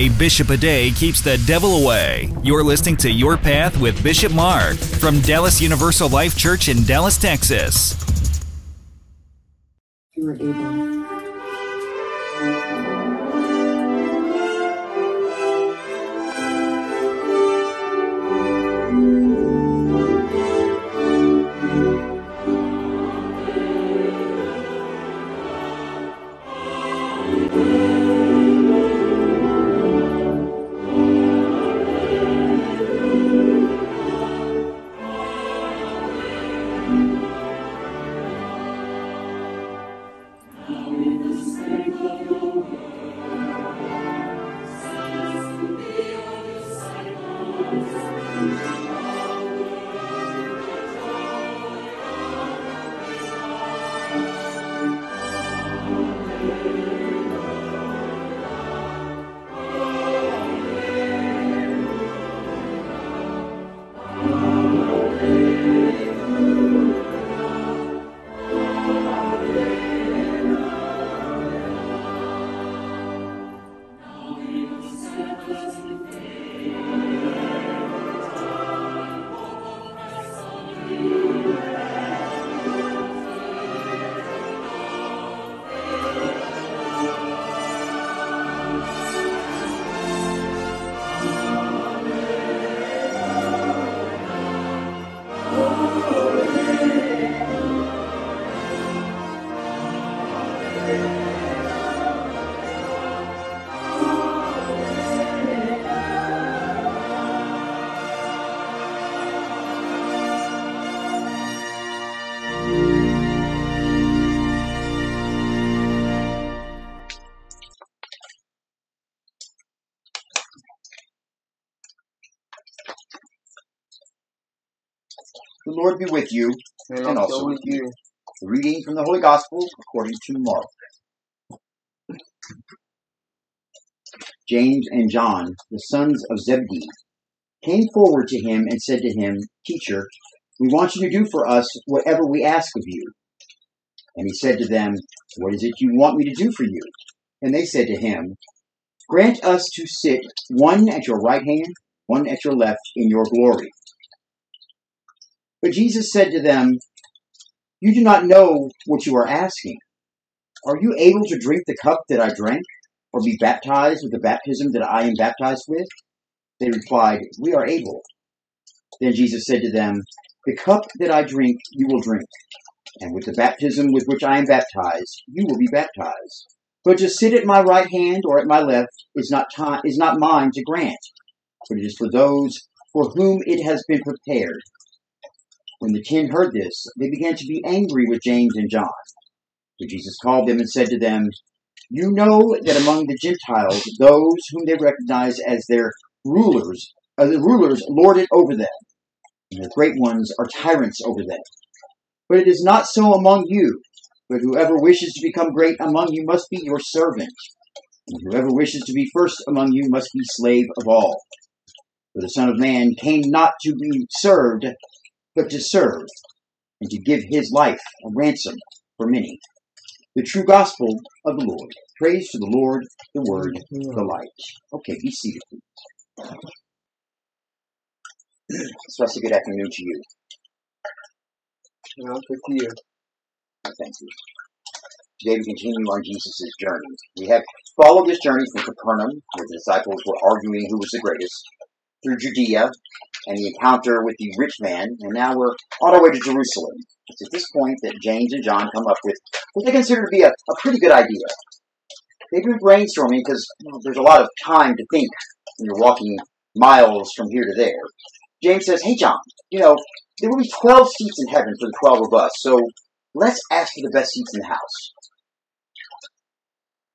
A bishop a day keeps the devil away. You're listening to Your Path with Bishop Mark from Dallas Universal Life Church in Dallas, Texas. You were able. Lord be with you, and, and also with you. The reading from the Holy Gospel according to Mark. James and John, the sons of Zebedee, came forward to him and said to him, Teacher, we want you to do for us whatever we ask of you. And he said to them, What is it you want me to do for you? And they said to him, Grant us to sit one at your right hand, one at your left in your glory. But Jesus said to them, You do not know what you are asking. Are you able to drink the cup that I drank, or be baptized with the baptism that I am baptized with? They replied, We are able. Then Jesus said to them, The cup that I drink, you will drink, and with the baptism with which I am baptized, you will be baptized. But to sit at my right hand or at my left is not time, is not mine to grant, but it is for those for whom it has been prepared. When the ten heard this, they began to be angry with James and John. So Jesus called them and said to them, You know that among the Gentiles, those whom they recognize as their rulers, uh, the rulers lord it over them, and the great ones are tyrants over them. But it is not so among you. But whoever wishes to become great among you must be your servant, and whoever wishes to be first among you must be slave of all. For the Son of Man came not to be served, but to serve, and to give his life a ransom for many. The true gospel of the Lord. Praise to the Lord, the word, the light. Okay, be seated. Especially good afternoon to you. And also with you. Thank you. Today we continue on Jesus' journey. We have followed this journey from Capernaum, where the disciples were arguing who was the greatest, through Judea and the encounter with the rich man, and now we're on our way to Jerusalem. It's at this point that James and John come up with what they consider to be a, a pretty good idea. They've been brainstorming because you know, there's a lot of time to think when you're walking miles from here to there. James says, Hey, John, you know, there will be 12 seats in heaven for the 12 of us, so let's ask for the best seats in the house.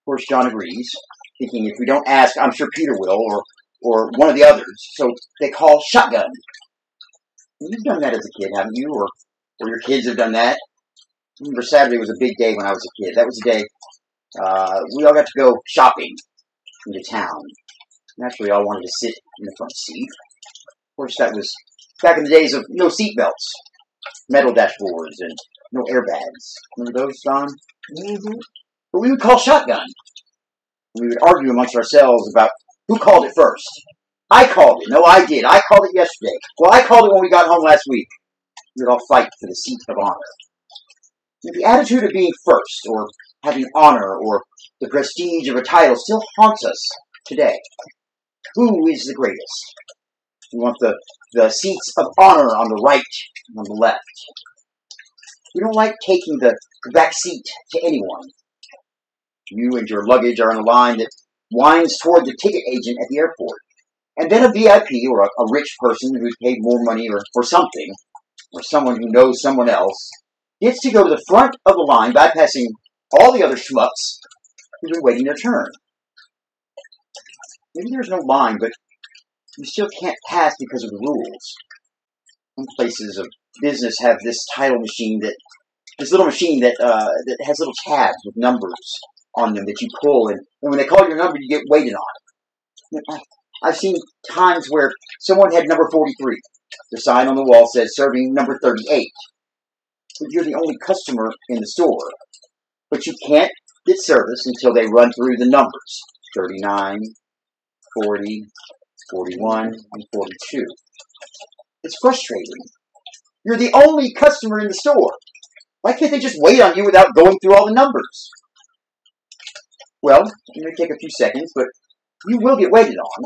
Of course, John agrees, thinking if we don't ask, I'm sure Peter will, or or one of the others. So they call shotgun. You've done that as a kid, haven't you? Or or your kids have done that. I remember Saturday was a big day when I was a kid. That was the day uh, we all got to go shopping into town. Naturally, all wanted to sit in the front seat. Of course, that was back in the days of no seatbelts, metal dashboards, and no airbags. Remember those, Don? Mm-hmm. But we would call shotgun. We would argue amongst ourselves about Who called it first? I called it. No, I did. I called it yesterday. Well, I called it when we got home last week. We'd all fight for the seat of honor. The attitude of being first, or having honor, or the prestige of a title still haunts us today. Who is the greatest? We want the, the seats of honor on the right and on the left. We don't like taking the back seat to anyone. You and your luggage are in a line that winds toward the ticket agent at the airport. And then a VIP or a, a rich person who's paid more money or, for something, or someone who knows someone else, gets to go to the front of the line, bypassing all the other schmucks who've been waiting their turn. Maybe there's no line, but you still can't pass because of the rules. Some places of business have this title machine that this little machine that uh, that has little tabs with numbers on them that you pull, and, and when they call your number, you get waited on. I've seen times where someone had number 43. The sign on the wall says serving number 38. But you're the only customer in the store. But you can't get service until they run through the numbers 39, 40, 41, and 42. It's frustrating. You're the only customer in the store. Why can't they just wait on you without going through all the numbers? Well, it may take a few seconds, but you will get waited on.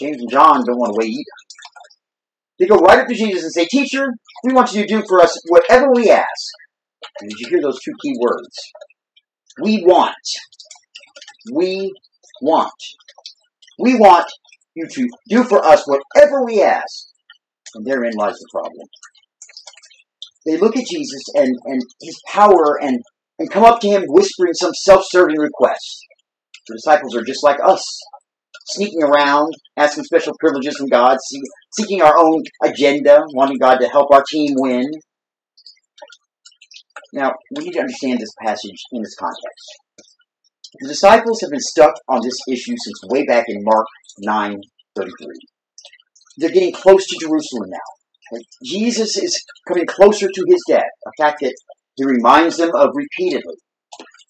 James and John don't want to wait either. They go right up to Jesus and say, Teacher, we want you to do for us whatever we ask. And did you hear those two key words? We want. We want. We want you to do for us whatever we ask. And therein lies the problem. They look at Jesus and, and his power and, and come up to him whispering some self-serving request. The disciples are just like us, sneaking around, asking special privileges from God, seeking our own agenda, wanting God to help our team win. Now, we need to understand this passage in its context. The disciples have been stuck on this issue since way back in Mark 9:33. They're getting close to Jerusalem now. Jesus is coming closer to his death, a fact that he reminds them of repeatedly.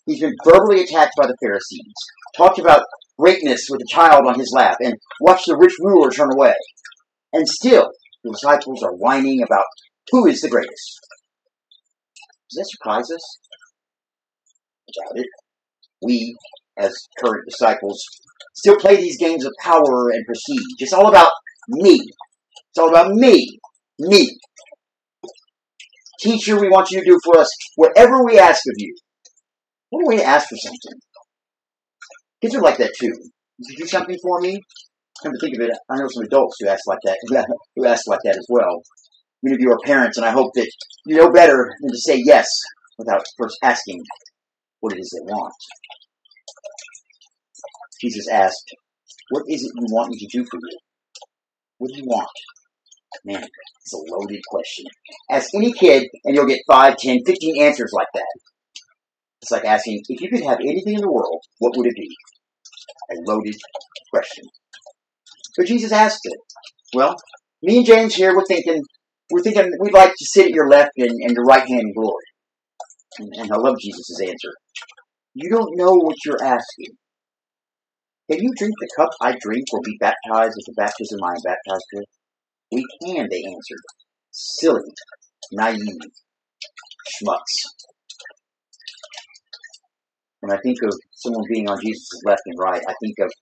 He's been verbally attacked by the Pharisees, talked about greatness with a child on his lap, and watched the rich ruler turn away. And still, the disciples are whining about who is the greatest. Does that surprise us? Doubt it. We, as current disciples, still play these games of power and prestige. It's all about me. It's all about me. Me. Teacher, we want you to do for us whatever we ask of you. What do we ask for something? Kids are like that too. You do something for me? Come to think of it, I know some adults who ask like that, who ask like that as well. Many of you are parents, and I hope that you know better than to say yes without first asking what it is they want. Jesus asked, What is it you want me to do for you? What do you want? Man, it's a loaded question. Ask any kid, and you'll get 5, 10, 15 answers like that. It's like asking, if you could have anything in the world, what would it be? A loaded question. But Jesus asked it. Well, me and James here, we're thinking, we're thinking we'd like to sit at your left and, and your right hand in glory. And, and I love Jesus' answer. You don't know what you're asking. Can you drink the cup I drink or be baptized with the baptism I am baptized with? We can, they answered. Silly, naive, schmucks. When I think of someone being on Jesus' left and right, I think of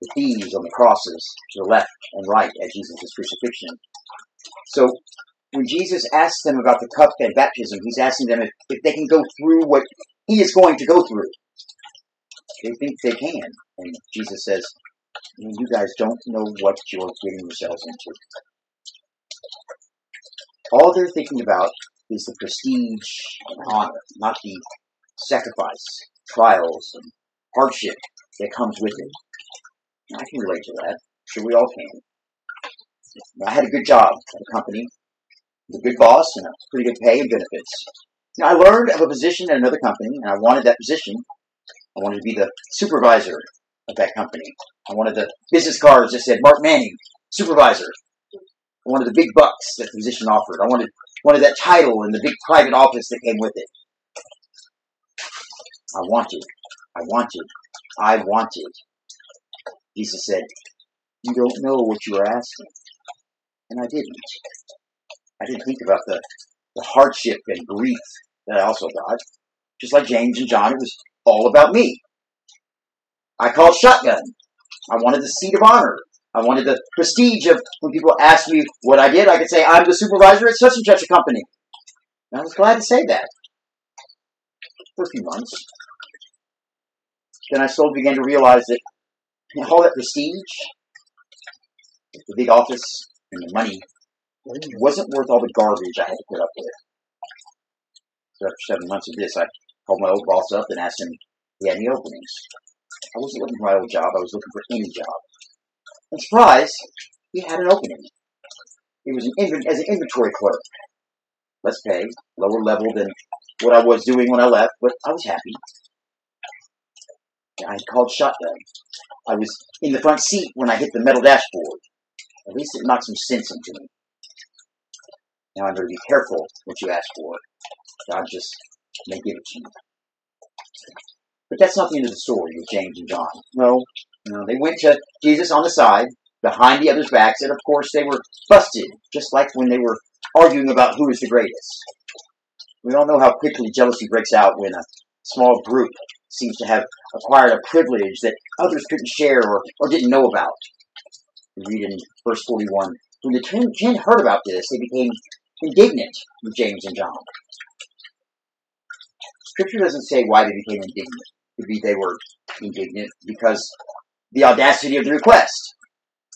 the thieves on the crosses to the left and right at Jesus' crucifixion. So when Jesus asks them about the cup and baptism, he's asking them if, if they can go through what he is going to go through. They think they can. And Jesus says, You guys don't know what you're getting yourselves into. All they're thinking about is the prestige and honor, not the sacrifice, trials, and hardship that comes with it. I can relate to that. Sure, we all can. I had a good job at a company, with a good boss, and a pretty good pay and benefits. Now, I learned of a position at another company, and I wanted that position. I wanted to be the supervisor of that company. I wanted the business cards that said Mark Manning, supervisor. I wanted the big bucks that the position offered. I wanted wanted that title and the big private office that came with it. I wanted, I wanted, I wanted. Jesus said, You don't know what you are asking. And I didn't. I didn't think about the, the hardship and grief that I also got. Just like James and John, it was all about me. I called shotgun. I wanted the seat of honor. I wanted the prestige of when people asked me what I did, I could say, I'm the supervisor at such and such a company. And I was glad to say that for a few months. Then I slowly began to realize that all that prestige, the big office, and the money wasn't worth all the garbage I had to put up with. So after seven months of this, I called my old boss up and asked him if he had any openings. I wasn't looking for my old job, I was looking for any job. And surprise, he had an opening. He was an as an inventory clerk. Less pay, lower level than what I was doing when I left, but I was happy. I called shotgun. I was in the front seat when I hit the metal dashboard. At least it knocked some sense into me. Now I'm going to be careful what you ask for. God just may give it to you. But that's not the end of the story with James and John. No, no, they went to Jesus on the side, behind the others' backs, and of course they were busted, just like when they were arguing about who is the greatest. We all know how quickly jealousy breaks out when a small group seems to have acquired a privilege that others couldn't share or, or didn't know about. We read in verse 41 When the ten heard about this, they became indignant with James and John. Scripture doesn't say why they became indignant. Maybe they were indignant because the audacity of the request.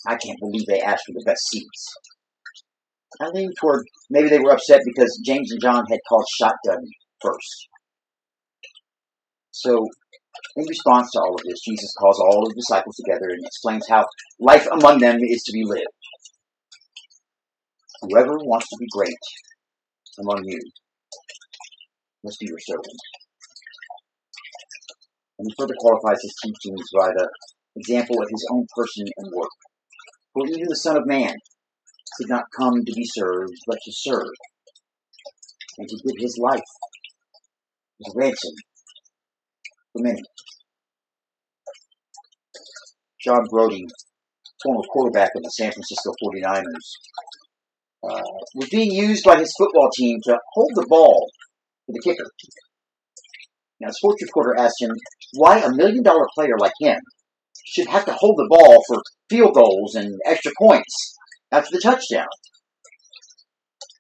I can't believe they asked for the best seats. I lean toward maybe they were upset because James and John had called shotgun first. So, in response to all of this, Jesus calls all the disciples together and explains how life among them is to be lived. Whoever wants to be great among you must be your servant. And he further qualifies his teachings by the example of his own person and work. For even the Son of Man did not come to be served, but to serve, and to give his life as a ransom for many. John Brodie, former quarterback of the San Francisco 49ers, uh, was being used by his football team to hold the ball for the kicker. Now, sports reporter asked him why a million dollar player like him should have to hold the ball for field goals and extra points after the touchdown.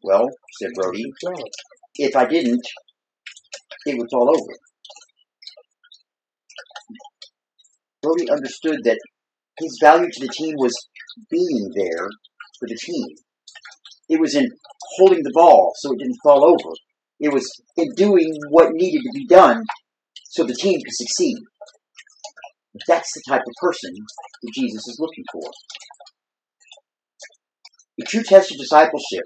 Well, said Brodie, if I didn't, it would fall over. Brodie understood that his value to the team was being there for the team. It was in holding the ball so it didn't fall over. It was in doing what needed to be done so the team could succeed. That's the type of person that Jesus is looking for. The true test of discipleship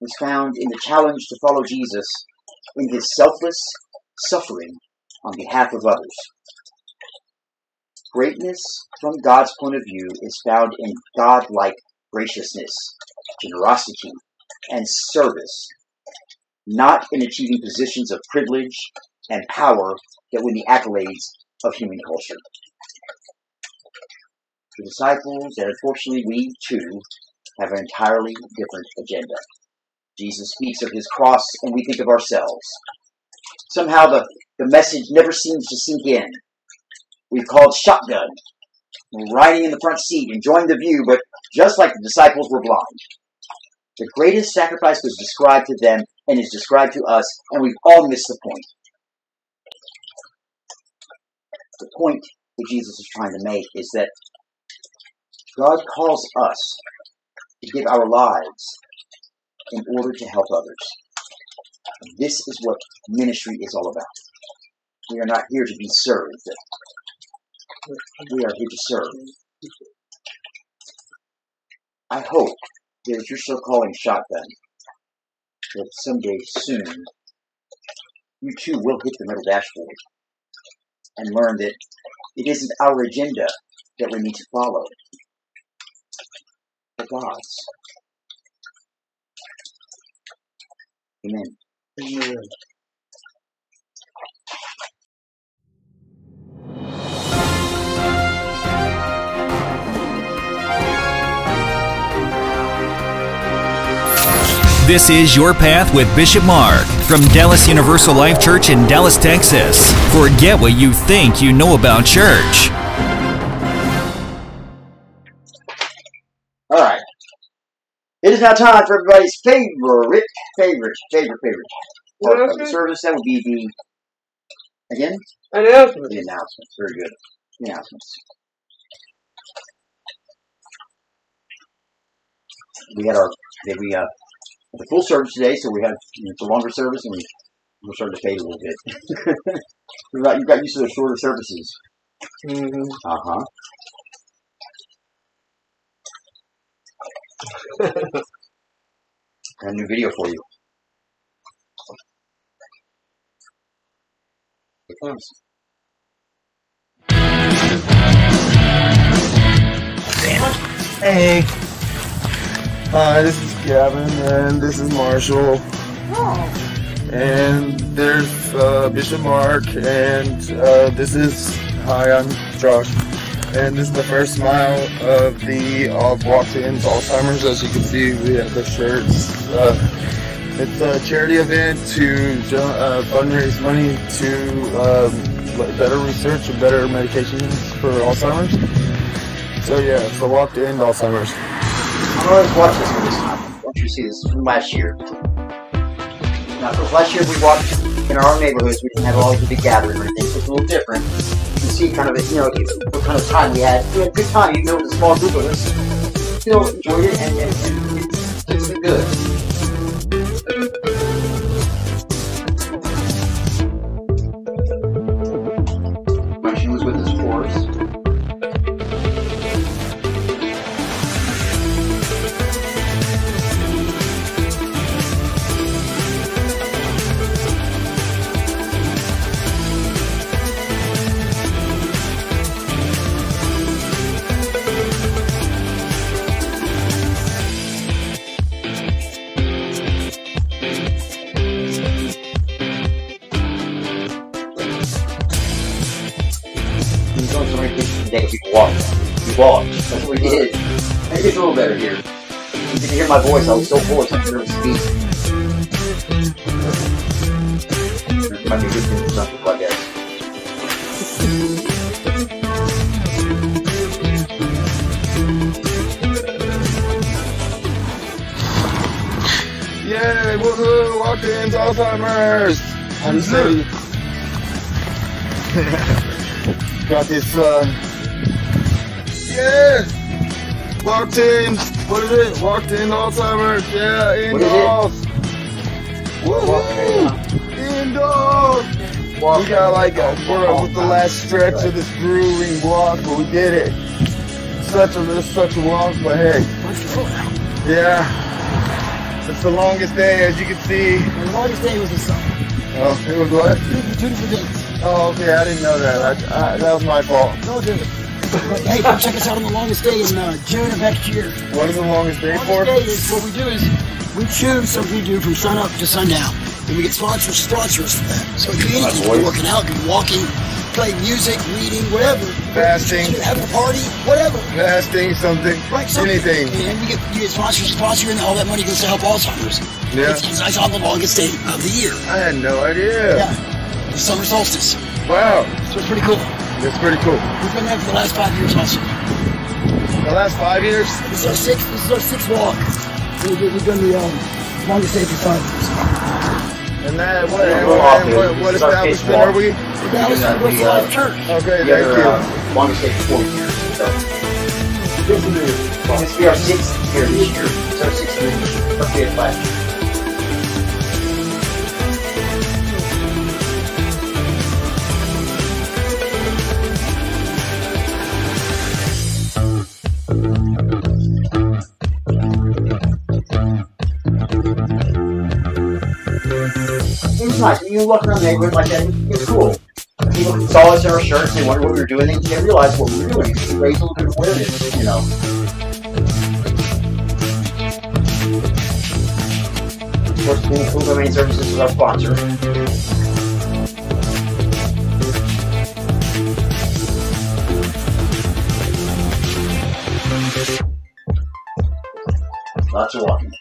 is found in the challenge to follow Jesus in his selfless suffering on behalf of others. Greatness from God's point of view is found in God-like graciousness, generosity, and service, not in achieving positions of privilege and power that win the accolades of human culture. The disciples, and unfortunately we too, have an entirely different agenda. Jesus speaks of his cross, and we think of ourselves. Somehow the, the message never seems to sink in. We've called shotgun. We're riding in the front seat, enjoying the view, but just like the disciples, were blind. The greatest sacrifice was described to them and is described to us, and we've all missed the point. The point that Jesus is trying to make is that God calls us to give our lives in order to help others. This is what ministry is all about. We are not here to be served. We are here to serve. I hope that if you're still calling shotgun, that someday soon you too will hit the middle dashboard and learn that it isn't our agenda that we need to follow, but God's. Amen. Amen. This is Your Path with Bishop Mark from Dallas Universal Life Church in Dallas, Texas. Forget what you think you know about church. All right. It is now time for everybody's favorite, favorite, favorite, favorite part of the service. That would be the, again, Announcement. the announcements. Very good. The announcements. We had our, did we, uh, the full service today, so we had, it's a longer service and we're starting to fade a little bit. you got, you got used to the shorter services. Mm-hmm. Uh huh. Got a new video for you. Here it comes. Hey. Hi, this is Gavin, and this is Marshall. And there's uh, Bishop Mark, and uh, this is hi, I'm Josh, and this is the first mile of the uh, Walk to End Alzheimer's. As you can see, we have the shirts. Uh, it's a charity event to uh, fundraise money to um, better research and better medications for Alzheimer's. So yeah, it's the Walk to End Alzheimer's. I'm gonna watch this one this time. I want you see this from last year. Now, of last year we walked in our neighborhoods. We didn't have all the big gathering or anything, so it's a little different. You can see kind of, you know, what kind of time we had. We had a good time, even though it was a small group of us. Still enjoyed it, and, and, and it's, good. My voice. I was so hoarse. I couldn't speak. Might be a good thing for some people, I guess. Yay, woohoo, Walk to End Alzheimer's! I'm sorry. Got this, uh, yeah! Walked in, what is it? Walked in Alzheimer's, yeah, What is it? indoors! Woohoo! Indoors! We got like a, we're with the last stretch of this grueling walk, but we did it. Such a, it's such a walk, but hey. Yeah. It's the longest day, as you can see. The longest day was the summer. Oh, it was what? Two different days. Oh, okay, I didn't know that. I, I, that was my fault. No different. Hey, come check us out on the longest day in uh, June of next year. What is the longest day for? Longest day is what we do is we choose something we do from sun up to sundown. And we get sponsors sponsors for that. So it could be anything. Be working out, be walking, playing music, reading, whatever. Fasting. Having a party, whatever. Fasting, something, Right, something. anything. And we get, you get sponsors to sponsor and all that money goes to help Alzheimer's. Yeah. It's, it's, it's on the longest day of the year. I had no idea. Yeah. The summer solstice. Wow, So it's pretty cool. That's pretty cool. We've been there for the last five years also. The last five years? This is our sixth, this is our sixth walk. We- we- We've done the um, longest day for five years. And that, what, Yeah, and we're off what, here. what, what This is our fifth establishment are we? We're down Yeah, at Universal the, uh, Life Church. Okay, The thank other you. uh, longest day for 40 years. So, This is well, this will be our sixth year this year. It's our sixth year this year. Our fifth last year. You walk around the neighborhood like that, it's cool. People saw us in our shirts, they wondered what we were doing, they realize what we were doing. It raised a little bit of awareness, you know. Of course, Cool Cool Domain Services is our sponsor. Lots of walking.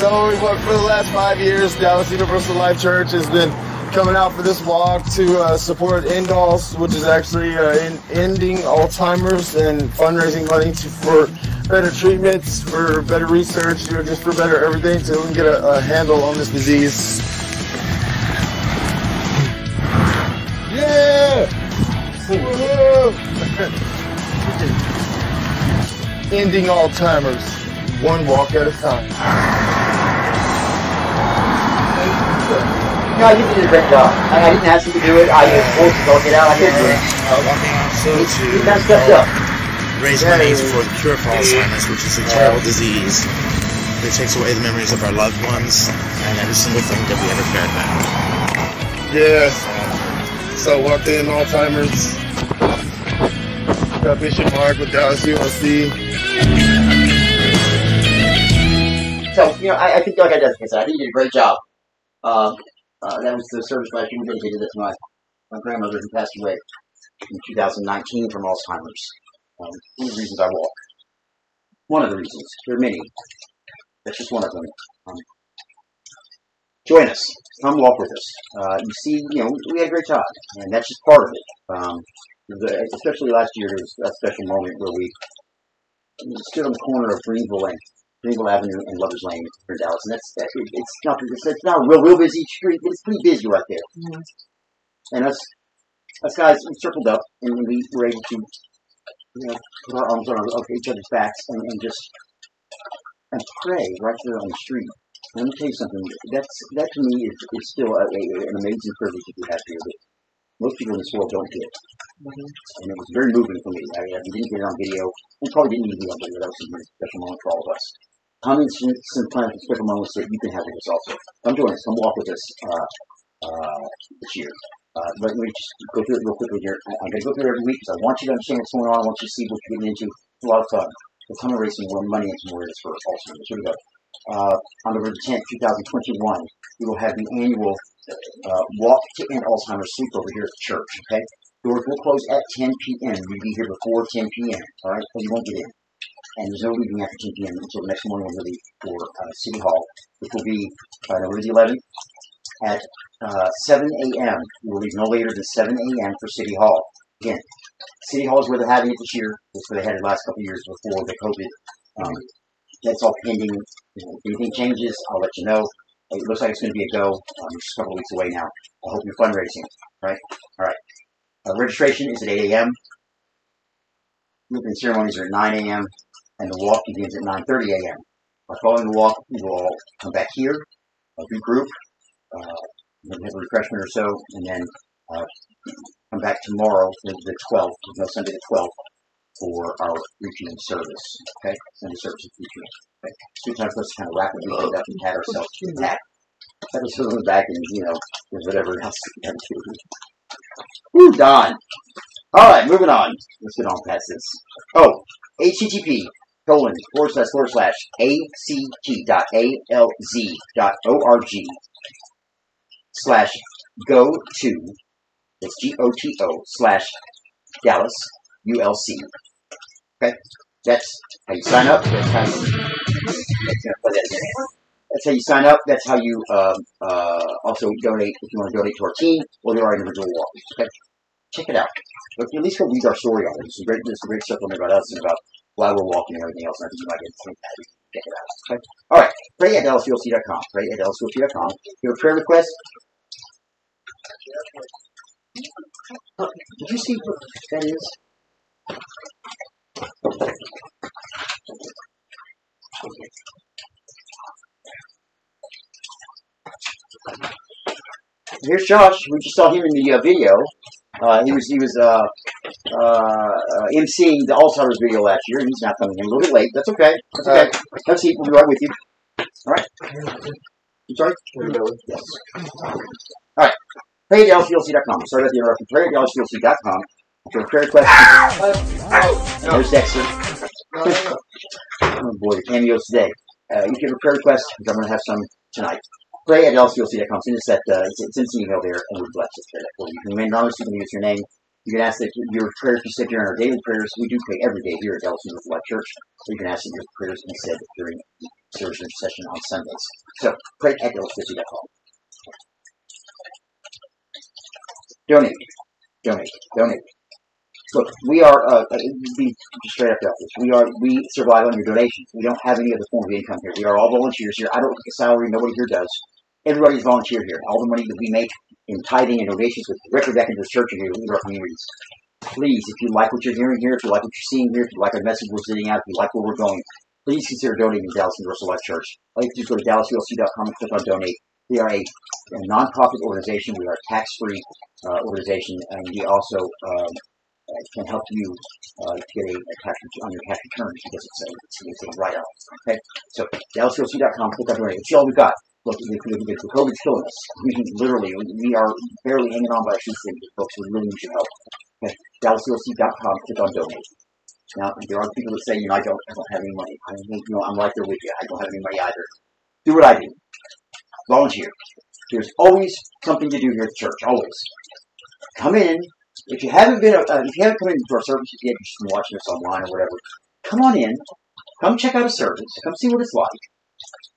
So for the last five years, Dallas Universal Life Church has been coming out for this walk to uh, support ENDALZ, which is actually uh, in ending Alzheimer's and fundraising money to, for better treatments, for better research, you know, just for better everything, so we can get a, a handle on this disease. Yeah! ending Alzheimer's, one walk at a time. No, you did a great job. I, I didn't ask you to do it. I was forced to go get out. I didn't do it. Uh, walking also You, to you kind of stepped up. raise money for the cure for Alzheimer's, which is a terrible disease that takes away the memories of our loved ones and every single thing that we ever cared about. Yes. So walked in Alzheimer's. Got Bishop Mark with Dallas ULC. So, you know, I, I think, like I just said, I think you did a great job. Uh, uh, that was the service dedicated it to my, my grandmother who passed away in 2019 from Alzheimer's. Um, one of the reasons I walk. One of the reasons. There are many. That's just one of them. Um, join us. Come walk with us. Uh, you see, you know, we had a great time, and that's just part of it. Um, the, especially last year, there was a special moment where we stood on the corner of Greenville and Greenville Avenue and Lovers Lane in Dallas, and that's that, it, it's not it's, it's not a real real busy street, but it's pretty busy right there. Mm-hmm. And us us guys we circled up, and we were able to you know put our arms on each other's backs and, and just and pray right there on the street. Let me tell you something. That's that to me is, is still a, a, an amazing privilege that we have here that most people in this world don't get. And it was very moving for me. I, I didn't get it on video. We probably didn't need it on video. That was a special moment for all of us. Come and some, plan some special moments that you can have with us also. Come join us. Come walk with us uh, uh, this year. Uh, let me just go through it real quickly here. I, I'm going to go through it every week because I want you to understand what's going on. I want you to see what you're getting into. It's a lot of fun. And raise some more money and some awareness for Alzheimer's. Here we go. Uh, on November 10th, 2021, we will have the annual uh, Walk to End Alzheimer's Sleepover here at the church. Okay, doors will close at 10 p.m. You'll be here before 10 p.m. All right, so you won't get in. And there's no leaving after 10 p.m. until the next morning when we leave for uh, City Hall, which will be uh, November the 11th at uh, 7 a.m. We will leave no later than 7 a.m. for City Hall. Again, City Hall is where they're having it this year. That's where they had it last couple of years before the COVID. Um, that's all pending. You know, if anything changes, I'll let you know. It looks like it's going to be a go. Um, a couple of weeks away now. I hope you're fundraising. Right? All right. Uh, registration is at 8 a.m. Opening ceremonies are at 9 a.m. and the walk begins at 9:30 a.m. Uh, following the walk, we will all come back here, uh, regroup, uh, have a refreshment or so, and then uh, come back tomorrow, the, the 12th, no, Sunday the 12th, for our reaching service. Okay, Sunday service is reaching. Okay, so time for us to kind of wrap everything up and pat ourselves back, pat ourselves on the back, and you know, whatever else we got to do. Woo, Don. All right, moving on. Let's get on past this. Oh, HTTP colon forward slash forward slash act dot alz dot org slash go to it's G O T O slash Dallas ULC. Okay, that's how you sign up. That's how you. That's that again. That's how you sign up. That's how you um, uh, also donate if you want to donate to our team or to our individual walkers. Okay, check it out. But at least go read our story on it. It's a great, it's a great supplement about us and about why we're walking and everything else. And I think you might get to that. Check it out. Okay. All right. Pray at DallasULC.com. Pray at. If you have a prayer request. Did you see what that is? Here's Josh. We just saw him in the uh, video. Uh, he was he was uh, uh, emceeing the Alzheimer's video last year, and he's not coming in a little bit late. That's okay. That's okay. Have a seat. We'll be right with you. All right. I'm sorry. Yes. All right. Pray at DallasULC.com. Sorry about the interruption. Pray at DallasULC.com. If you have a prayer question, there's Dexter. oh boy, the cameos today. Uh, you have a prayer request, which I'm going to have some tonight, pray at LCLC.com. Send us that, uh, send us an email there, and we'll bless us there. for you. Anonymous, you can use your name. You can ask that your prayers be said during our daily prayers. We do pray every day here at with Life Church, so you can ask that your prayers be said during the service intercession on Sundays. So pray at dallasulc.com. Donate, donate, donate. Look, we are, uh, uh, be straight up this. We are, we survive on your donations. We don't have any other form of income here. We are all volunteers here. I don't get a salary. Nobody here does. Everybody's volunteer here. All the money that we make in tithing and donations goes directly back into the church and into our communities. Please, if you like what you're hearing here, if you like what you're seeing here, if you like our message we're sending out, if you like where we're going, please consider donating to Dallas Universal Life Church. All you have to do is go to dallasulc.com and click on donate. We are a, a nonprofit organization. We are a tax-free uh, organization, and we also um, can help you uh, get a, a tax on your tax returns because it's a, it's, a write-off. Okay, so dallasulc.com, click on donate. It's all we got. Look, the, the, the, the COVID's killing us. We literally, we, are barely hanging on by a shoestring, folks. We really need your help. Okay, dallasulc.com, click on donate. Now, there are people that say, you know, I don't, I don't have any money. I mean, you know, I'm right there with you. I don't have any money either. Do what I do. Volunteer. There's always something to do here at the church. Always. Come in. If you haven't been, uh, if you haven't come in into our service yet, you've just been watching us online or whatever. Come on in. Come check out a service. Come see what it's like.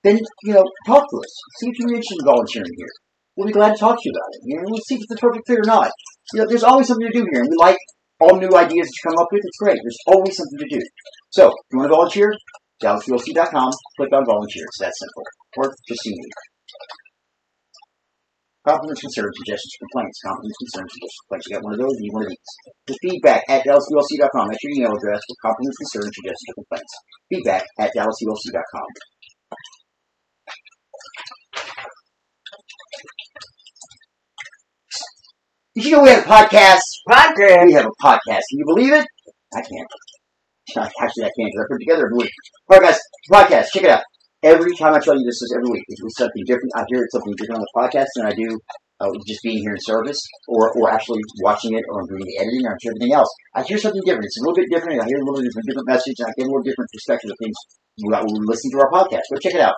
Then, you know, talk to us. See if you're interested in volunteering here. We'll be glad to talk to you about it. You know, we'll see if it's a perfect fit or not. You know, there's always something to do here, and we like all new ideas that you come up with. It's great. There's always something to do. So, if you want to volunteer, DallasULC.com, click on volunteer. It's that simple. Or just see me. Compliments, concerns, suggestions, complaints. Compliments, concerns, suggestions, complaints. You got one of those, you need one of these. The feedback at DallasULC.com. That's your email address for compliments, concerns, suggestions, complaints. Feedback at DallasULC.com. Did you know we have a podcast? Podcast. We have a podcast. Can you believe it? I can't. Actually, I can't because I put it together every week. All right, guys, podcast. Check it out. Every time I tell you this is every week, it's something different. I hear it's something different on the podcast than I do uh, just being here in service or, or actually watching it or doing the editing or everything else. I hear something different. It's a little bit different. I hear a little bit different, different message and I get a little different perspective of things when we listen to our podcast. Go check it out.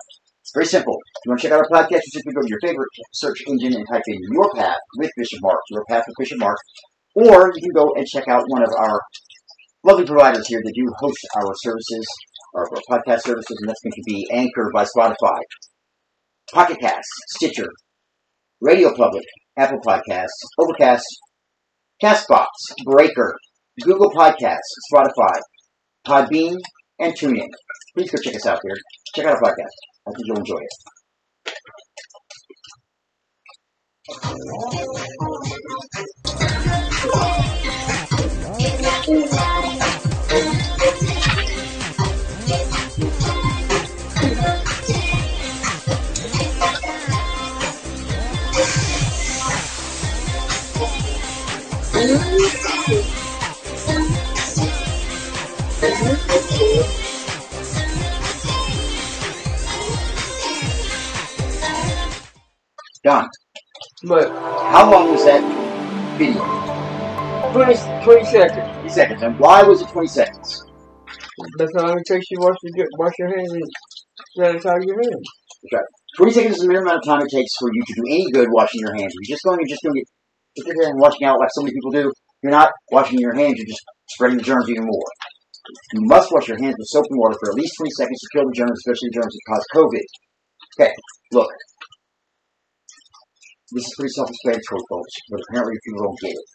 It's very simple. If you want to check out our podcast, you simply go to your favorite search engine and type in Your Path with Bishop Mark, Your Path with Bishop Mark, or you can go and check out one of our lovely providers here that do host our services, our, our podcast services, and that's going to be Anchor by Spotify, Pocket Cast, Stitcher, Radio Public, Apple Podcasts, Overcast, Castbox, Breaker, Google Podcasts, Spotify, Podbean, and TuneIn. Please go check us out there. Check out our podcast. I you'll enjoy it. 20, 20 seconds. 20 seconds. And why was it 20 seconds? That's how long it takes you to wash your, wash your hands and sanitize your hands. 20 seconds is the minimum amount of time it takes for you to do any good washing your hands. You're just going, you're just doing it, if there and washing out like so many people do, you're not washing your hands, you're just spreading the germs even more. You must wash your hands with soap and water for at least 20 seconds to kill the germs, especially the germs that cause COVID. Okay, look. This is pretty self-explanatory, folks, but apparently people don't get it.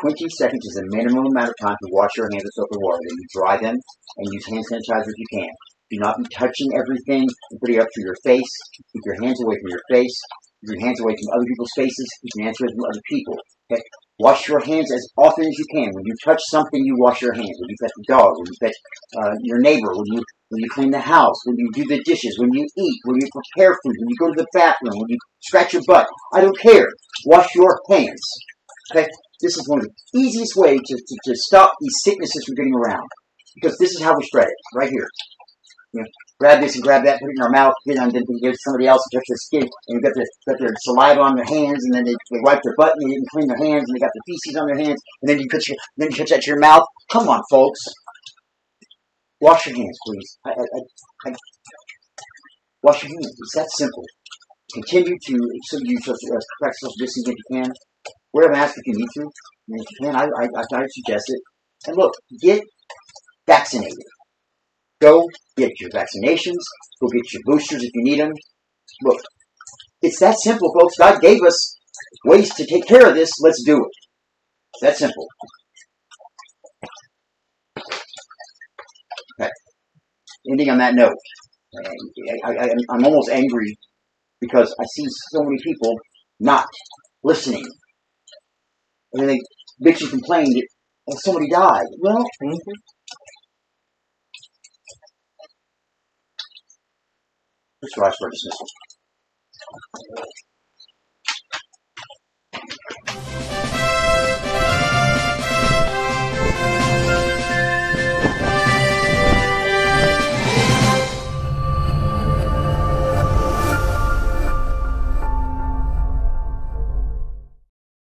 20 seconds is the minimum amount of time to wash your hands with soap and water. Then you dry them and use hand sanitizer if you can. Do not be touching everything and putting it up to your face. Keep your hands away from your face. Keep your hands away from other people's faces. Keep your hands away from other people. Okay? Wash your hands as often as you can. When you touch something, you wash your hands. When you pet the dog, when you pet uh, your neighbor, when you when you clean the house, when you do the dishes, when you eat, when you prepare food, when you go to the bathroom, when you scratch your butt. I don't care. Wash your hands. Okay? This is one of the easiest ways to, to, to stop these sicknesses from getting around. Because this is how we spread it, right here. You know, grab this and grab that, put it in our mouth, get on, then give somebody else and touch their skin, and got their, got their saliva on their hands, and then they, they wipe their butt, and they didn't clean their hands, and they got the feces on their hands, and then you put your, then you that to your mouth. Come on, folks. Wash your hands, please. I, I, I, wash your hands. It's that simple. Continue to so you so, uh, practice distancing if you can. Wear a mask if you need to. And if you can, I, I, I, suggest it. And look, get vaccinated. Go get your vaccinations. Go get your boosters if you need them. Look, it's that simple, folks. God gave us ways to take care of this. Let's do it. It's that simple. Okay. Ending on that note, I, I, I'm almost angry because I see so many people not listening. And then they bitch and complain that oh, somebody died. Well, let's rise for